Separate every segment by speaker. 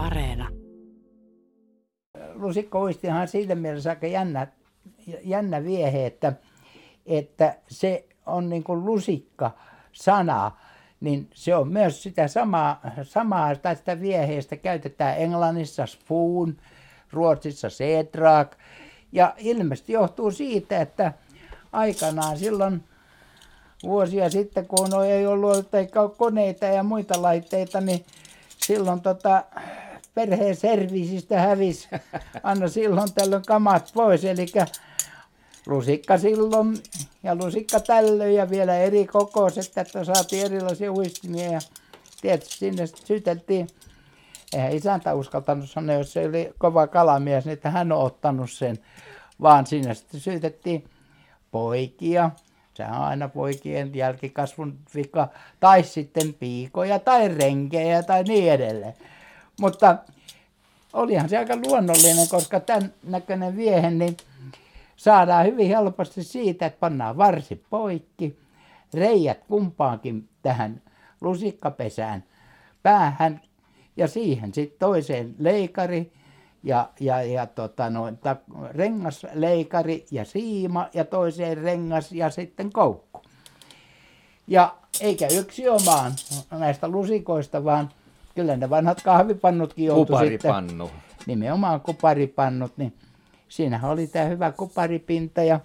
Speaker 1: Areena.
Speaker 2: Lusikkouistihan siitä mielessä aika jännä, jännä viehe, että, että se on niin kuin lusikka sana, niin se on myös sitä samaa, samaa tästä vieheestä käytetään Englannissa spoon, Ruotsissa sedrak, ja ilmeisesti johtuu siitä, että aikanaan silloin vuosia sitten, kun ei ollut koneita ja muita laitteita, niin silloin tota, perheen servisistä hävisi aina silloin tällöin kamat pois, eli lusikka silloin ja lusikka tällöin ja vielä eri kokoiset, että saatiin erilaisia uistimia ja tietysti sinne syteltiin. Eihän isäntä uskaltanut sanoa, jos se oli kova kalamies, niin että hän on ottanut sen, vaan sinne sitten syytettiin poikia. Sehän on aina poikien jälkikasvun vika, tai sitten piikoja tai renkejä tai niin edelleen. Mutta olihan se aika luonnollinen, koska tämän näköinen viehe, niin saadaan hyvin helposti siitä, että pannaan varsi poikki, reijät kumpaankin tähän lusikkapesään päähän ja siihen sitten toiseen leikari ja, ja, ja tota noin, ta, rengasleikari ja siima ja toiseen rengas ja sitten koukku. Ja eikä yksi omaan näistä lusikoista, vaan kyllä ne vanhat kahvipannutkin joutui
Speaker 3: Kuparipannu.
Speaker 2: sitten. Nimenomaan kuparipannut, niin siinähän oli tämä hyvä kuparipinta ja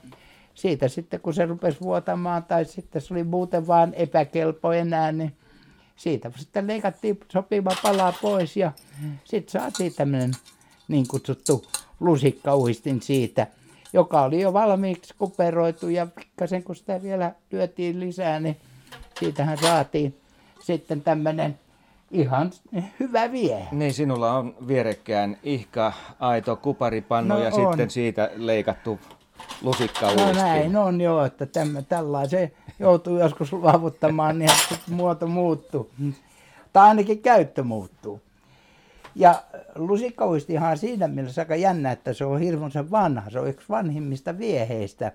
Speaker 2: siitä sitten kun se rupesi vuotamaan tai sitten se oli muuten vaan epäkelpo enää, niin siitä sitten leikattiin sopiva pala pois ja sitten saatiin tämmöinen niin kutsuttu lusikkauistin siitä, joka oli jo valmiiksi kuperoitu ja pikkasen kun sitä vielä lyötiin lisää, niin siitähän saatiin sitten tämmöinen ihan hyvä vie.
Speaker 3: Niin, sinulla on vierekkään ihka, aito kuparipannu
Speaker 2: No
Speaker 3: ja
Speaker 2: on.
Speaker 3: sitten siitä leikattu lusikka
Speaker 2: No näin on jo, että tämä, tällaisen joutuu joskus luovuttamaan, niin että muoto muuttuu. Tai ainakin käyttö muuttuu. Ja lusikkauistihan on siinä mielessä aika jännä, että se on hirveän vanha. Se on yksi vanhimmista vieheistä.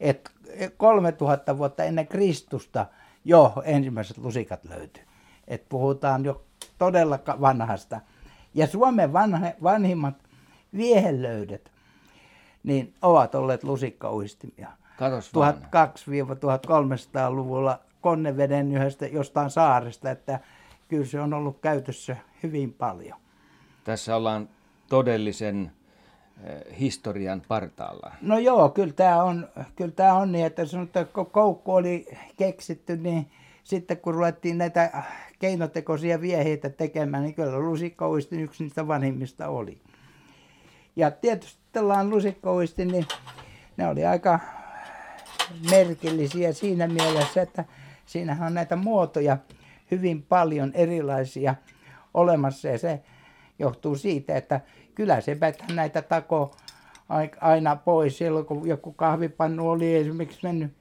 Speaker 2: Et 3000 vuotta ennen Kristusta jo ensimmäiset lusikat löytyi. Et puhutaan jo todella vanhasta. Ja Suomen vanha, vanhimmat viehelöydöt niin ovat olleet lusikkauistimia.
Speaker 3: Katos vaan.
Speaker 2: 1200-1300-luvulla Konneveden yhdestä jostain saaresta, että kyllä se on ollut käytössä hyvin paljon.
Speaker 3: Tässä ollaan todellisen eh, historian partaalla.
Speaker 2: No joo, kyllä tämä on, kyllä tämä on niin, että sanotaan, että kun koukku oli keksitty, niin sitten kun ruvettiin näitä keinotekoisia vieheitä tekemään, niin kyllä lusikkauistin yksi niistä vanhimmista oli. Ja tietysti tällainen lusikkauistin, niin ne oli aika merkillisiä siinä mielessä, että siinähän on näitä muotoja hyvin paljon erilaisia olemassa ja se johtuu siitä, että kyllä se näitä tako ai- aina pois silloin, kun joku kahvipannu oli esimerkiksi mennyt,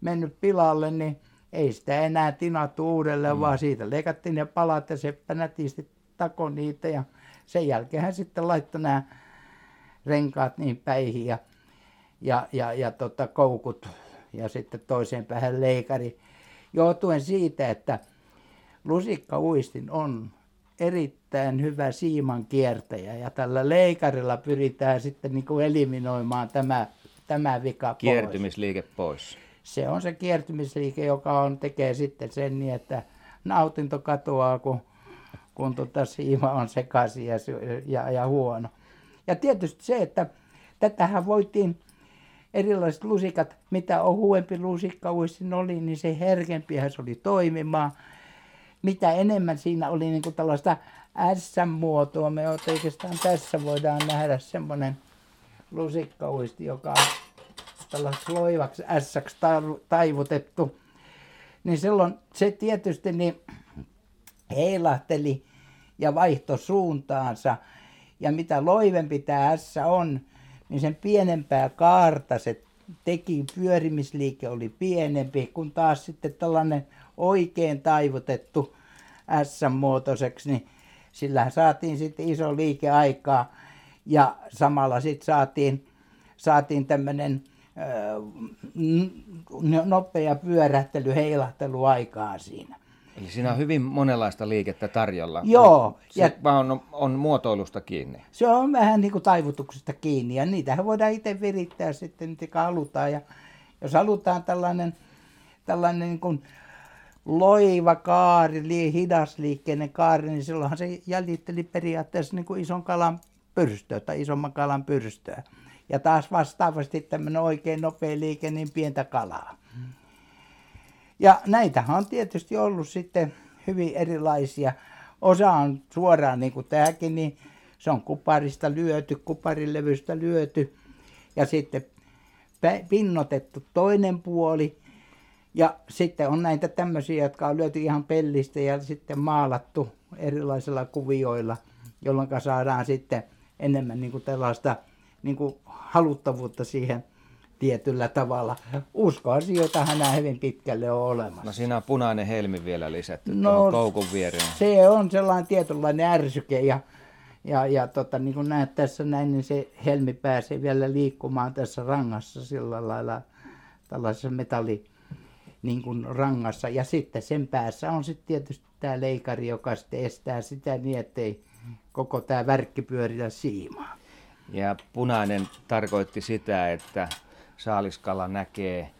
Speaker 2: mennyt pilalle, niin ei sitä enää tinattu uudelleen, mm. vaan siitä leikattiin ne palat ja seppä nätisti tako niitä ja sen jälkeen hän sitten laittoi nämä renkaat niin päihin ja, ja, ja, ja tota, koukut ja sitten toiseen päähän leikari. Johtuen siitä, että lusikkauistin on erittäin hyvä siiman kiertäjä ja tällä leikarilla pyritään sitten niin kuin eliminoimaan tämä, tämä vika pois.
Speaker 3: Kiertymisliike pois.
Speaker 2: Se on se kiertymisliike, joka on, tekee sitten sen niin, että nautinto katoaa, kun, kun tota siima on sekaisin ja, ja, ja huono. Ja tietysti se, että tätähän voitiin erilaiset lusikat, mitä ohuempi lusikka uistin oli, niin se herkempihän se oli toimimaan. Mitä enemmän siinä oli niin kuin tällaista S-muotoa, me oikeastaan tässä voidaan nähdä semmoinen lusikkauisti, joka tällaiseksi loivaksi s taivutettu. Niin silloin se tietysti niin heilahteli ja vaihtoi suuntaansa. Ja mitä loivempi tämä S on, niin sen pienempää kaarta se teki, pyörimisliike oli pienempi, kun taas sitten tällainen oikein taivutettu S-muotoiseksi, niin sillä saatiin sitten iso liike aikaa ja samalla sitten saatiin, saatiin tämmöinen nopea pyörähtely, heilahtelu aikaan siinä.
Speaker 3: Eli siinä on hyvin monenlaista liikettä tarjolla.
Speaker 2: Joo,
Speaker 3: Se
Speaker 2: ja-
Speaker 3: vaan on, on muotoilusta kiinni.
Speaker 2: Se on vähän niin kuin taivutuksesta kiinni ja niitähän voidaan itse virittää sitten, kun halutaan. Ja jos halutaan tällainen, tällainen niin kuin loiva kaari, li, hidasliikkeinen kaari, niin silloinhan se jäljitteli periaatteessa niin kuin ison kalan pyrstöä tai isomman kalan pyrstöä. Ja taas vastaavasti tämmöinen oikein nopea liike, niin pientä kalaa. Ja näitähän on tietysti ollut sitten hyvin erilaisia. Osa on suoraan niin kuin tämäkin, niin se on kuparista lyöty, kuparilevystä lyöty ja sitten pinnotettu toinen puoli. Ja sitten on näitä tämmöisiä, jotka on lyöty ihan pellistä ja sitten maalattu erilaisilla kuvioilla, jolloin saadaan sitten enemmän niin kuin tällaista niin kuin haluttavuutta siihen tietyllä tavalla. Uskoasioitahan nämä hyvin pitkälle on olemassa.
Speaker 3: No siinä on punainen helmi vielä lisätty
Speaker 2: No,
Speaker 3: tuohon koukun viereen.
Speaker 2: Se on sellainen tietynlainen ärsyke ja, ja, ja tota, niin kuin näet tässä näin, niin se helmi pääsee vielä liikkumaan tässä rangassa sillä lailla tällaisessa metalli niin kuin rangassa. Ja sitten sen päässä on sitten tietysti tämä leikari, joka sitten estää sitä niin, ettei koko tämä värkki pyöritä siimaa.
Speaker 3: Ja punainen tarkoitti sitä, että saaliskala näkee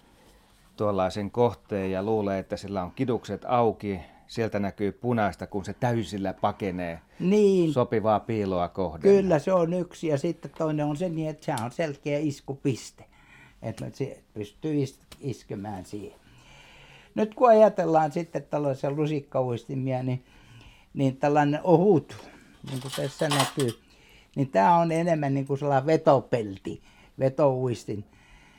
Speaker 3: tuollaisen kohteen ja luulee, että sillä on kidukset auki. Sieltä näkyy punaista, kun se täysillä pakenee
Speaker 2: Niin,
Speaker 3: sopivaa piiloa kohden.
Speaker 2: Kyllä se on yksi ja sitten toinen on se niin, että se on selkeä iskupiste. Että se pystyy is- iskemään siihen. Nyt kun ajatellaan sitten tällaisia lusikkauistimia, niin, niin tällainen ohut, niin kuin tässä näkyy, niin tämä on enemmän niin kuin sellainen vetopelti, vetouistin.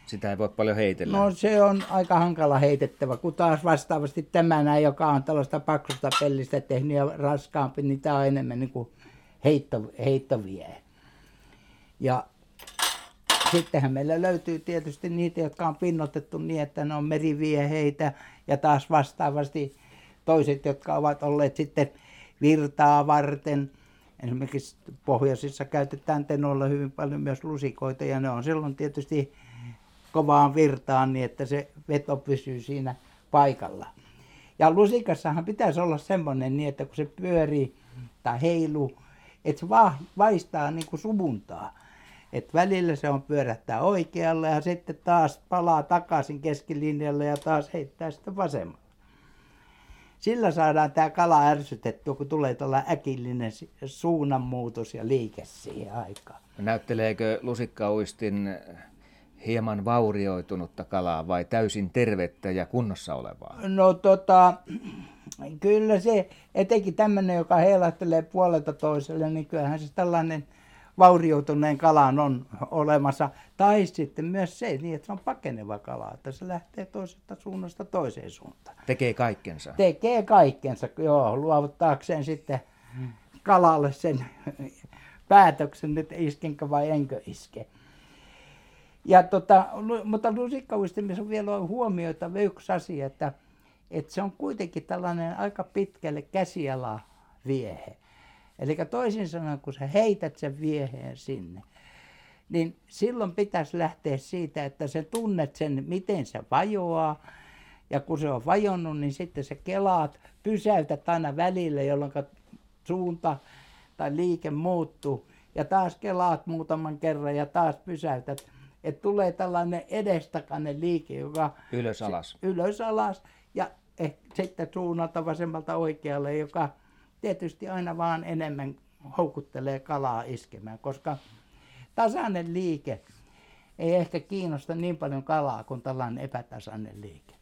Speaker 3: Sitä ei voi paljon heitellä.
Speaker 2: No se on aika hankala heitettävä, kun taas vastaavasti tämä näin, joka on tällaista paksusta pellistä tehnyt ja raskaampi, niin tämä on enemmän niin kuin heitto, heittovie. Ja sittenhän meillä löytyy tietysti niitä, jotka on pinnotettu niin, että ne on merivieheitä ja taas vastaavasti toiset, jotka ovat olleet sitten virtaa varten. Esimerkiksi pohjoisissa käytetään tenolla hyvin paljon myös lusikoita ja ne on silloin tietysti kovaan virtaan niin, että se veto pysyy siinä paikalla. Ja lusikassahan pitäisi olla semmoinen niin, että kun se pyörii tai heiluu, että se va- vaistaa niin kuin sumuntaa. Että välillä se on pyörähtää oikealle ja sitten taas palaa takaisin keskilinjalle ja taas heittää sitten vasemmalle. Sillä saadaan tämä kala ärsytettyä, kun tulee tällä äkillinen suunnanmuutos ja liike siihen aikaan.
Speaker 3: Näytteleekö lusikkauistin hieman vaurioitunutta kalaa vai täysin tervettä ja kunnossa olevaa?
Speaker 2: No tota, kyllä se, etenkin tämmöinen, joka heilahtelee puolelta toiselle, niin kyllähän se tällainen vaurioituneen kalan on olemassa. Tai sitten myös se, niin että se on pakeneva kala, että se lähtee toisesta suunnasta toiseen suuntaan.
Speaker 3: Tekee kaikkensa.
Speaker 2: Tekee kaikkensa, joo, luovuttaakseen sitten kalalle sen päätöksen, että iskenkö vai enkö iske. Ja tota, mutta lusikkauistimissa on vielä huomioitava yksi asia, että, että se on kuitenkin tällainen aika pitkälle käsiala viehe. Eli toisin sanoen, kun sä heität sen vieheen sinne, niin silloin pitäisi lähteä siitä, että sä tunnet sen, miten se vajoaa. Ja kun se on vajonnut, niin sitten se kelaat, pysäytät aina välillä, jolloin suunta tai liike muuttuu. Ja taas kelaat muutaman kerran ja taas pysäytät. Että tulee tällainen edestakainen liike, joka
Speaker 3: Ylös alas.
Speaker 2: ylös alas ja ehkä sitten suunnalta vasemmalta oikealle, joka tietysti aina vaan enemmän houkuttelee kalaa iskemään, koska tasainen liike ei ehkä kiinnosta niin paljon kalaa kuin tällainen epätasainen liike.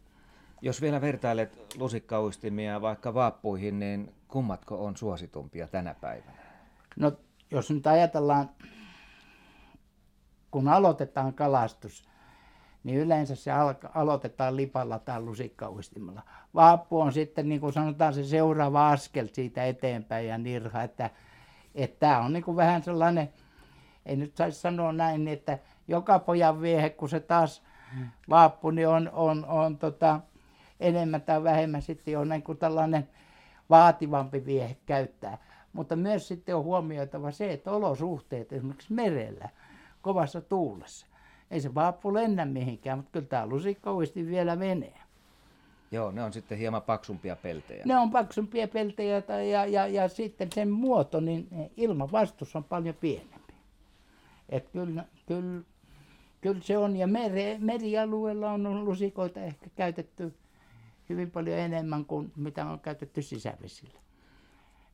Speaker 3: Jos vielä vertailet lusikkauistimia vaikka vaappuihin, niin kummatko on suositumpia tänä päivänä?
Speaker 2: No jos nyt ajatellaan, kun aloitetaan kalastus, niin yleensä se alka, aloitetaan lipalla tai lusikkauistimella. Vaappu on sitten, niin kuin sanotaan, se seuraava askel siitä eteenpäin ja nirha, että tämä on niin kuin vähän sellainen, ei nyt saisi sanoa näin, että joka pojan viehe, kun se taas vaappu, niin on, on, on tota, enemmän tai vähemmän sitten on niin kuin tällainen vaativampi viehe käyttää. Mutta myös sitten on huomioitava se, että olosuhteet esimerkiksi merellä, kovassa tuulessa, ei se vaappu lennä mihinkään, mutta kyllä tämä lusikka uisti vielä menee.
Speaker 3: Joo, ne on sitten hieman paksumpia peltejä.
Speaker 2: Ne on paksumpia peltejä tai- ja, ja, ja sitten sen muoto, niin ilman vastus on paljon pienempi. Et kyllä, kyllä, kyllä se on, ja mere, merialueella on lusikoita ehkä käytetty hyvin paljon enemmän kuin mitä on käytetty sisävesillä.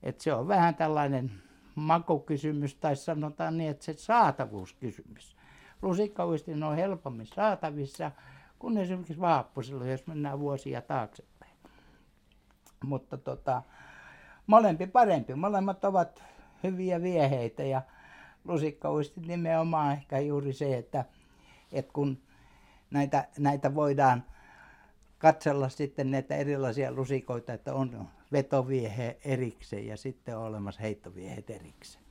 Speaker 2: Et se on vähän tällainen makukysymys, tai sanotaan niin, että se saatavuuskysymys. Lusikkauistin on helpommin saatavissa kuin esimerkiksi vaappusilla, jos mennään vuosia taaksepäin. Mutta tota, molempi parempi. Molemmat ovat hyviä vieheitä ja lusikkauistin nimenomaan ehkä juuri se, että, että kun näitä, näitä voidaan katsella sitten näitä erilaisia lusikoita, että on vetoviehe erikseen ja sitten on olemassa heittoviehet erikseen.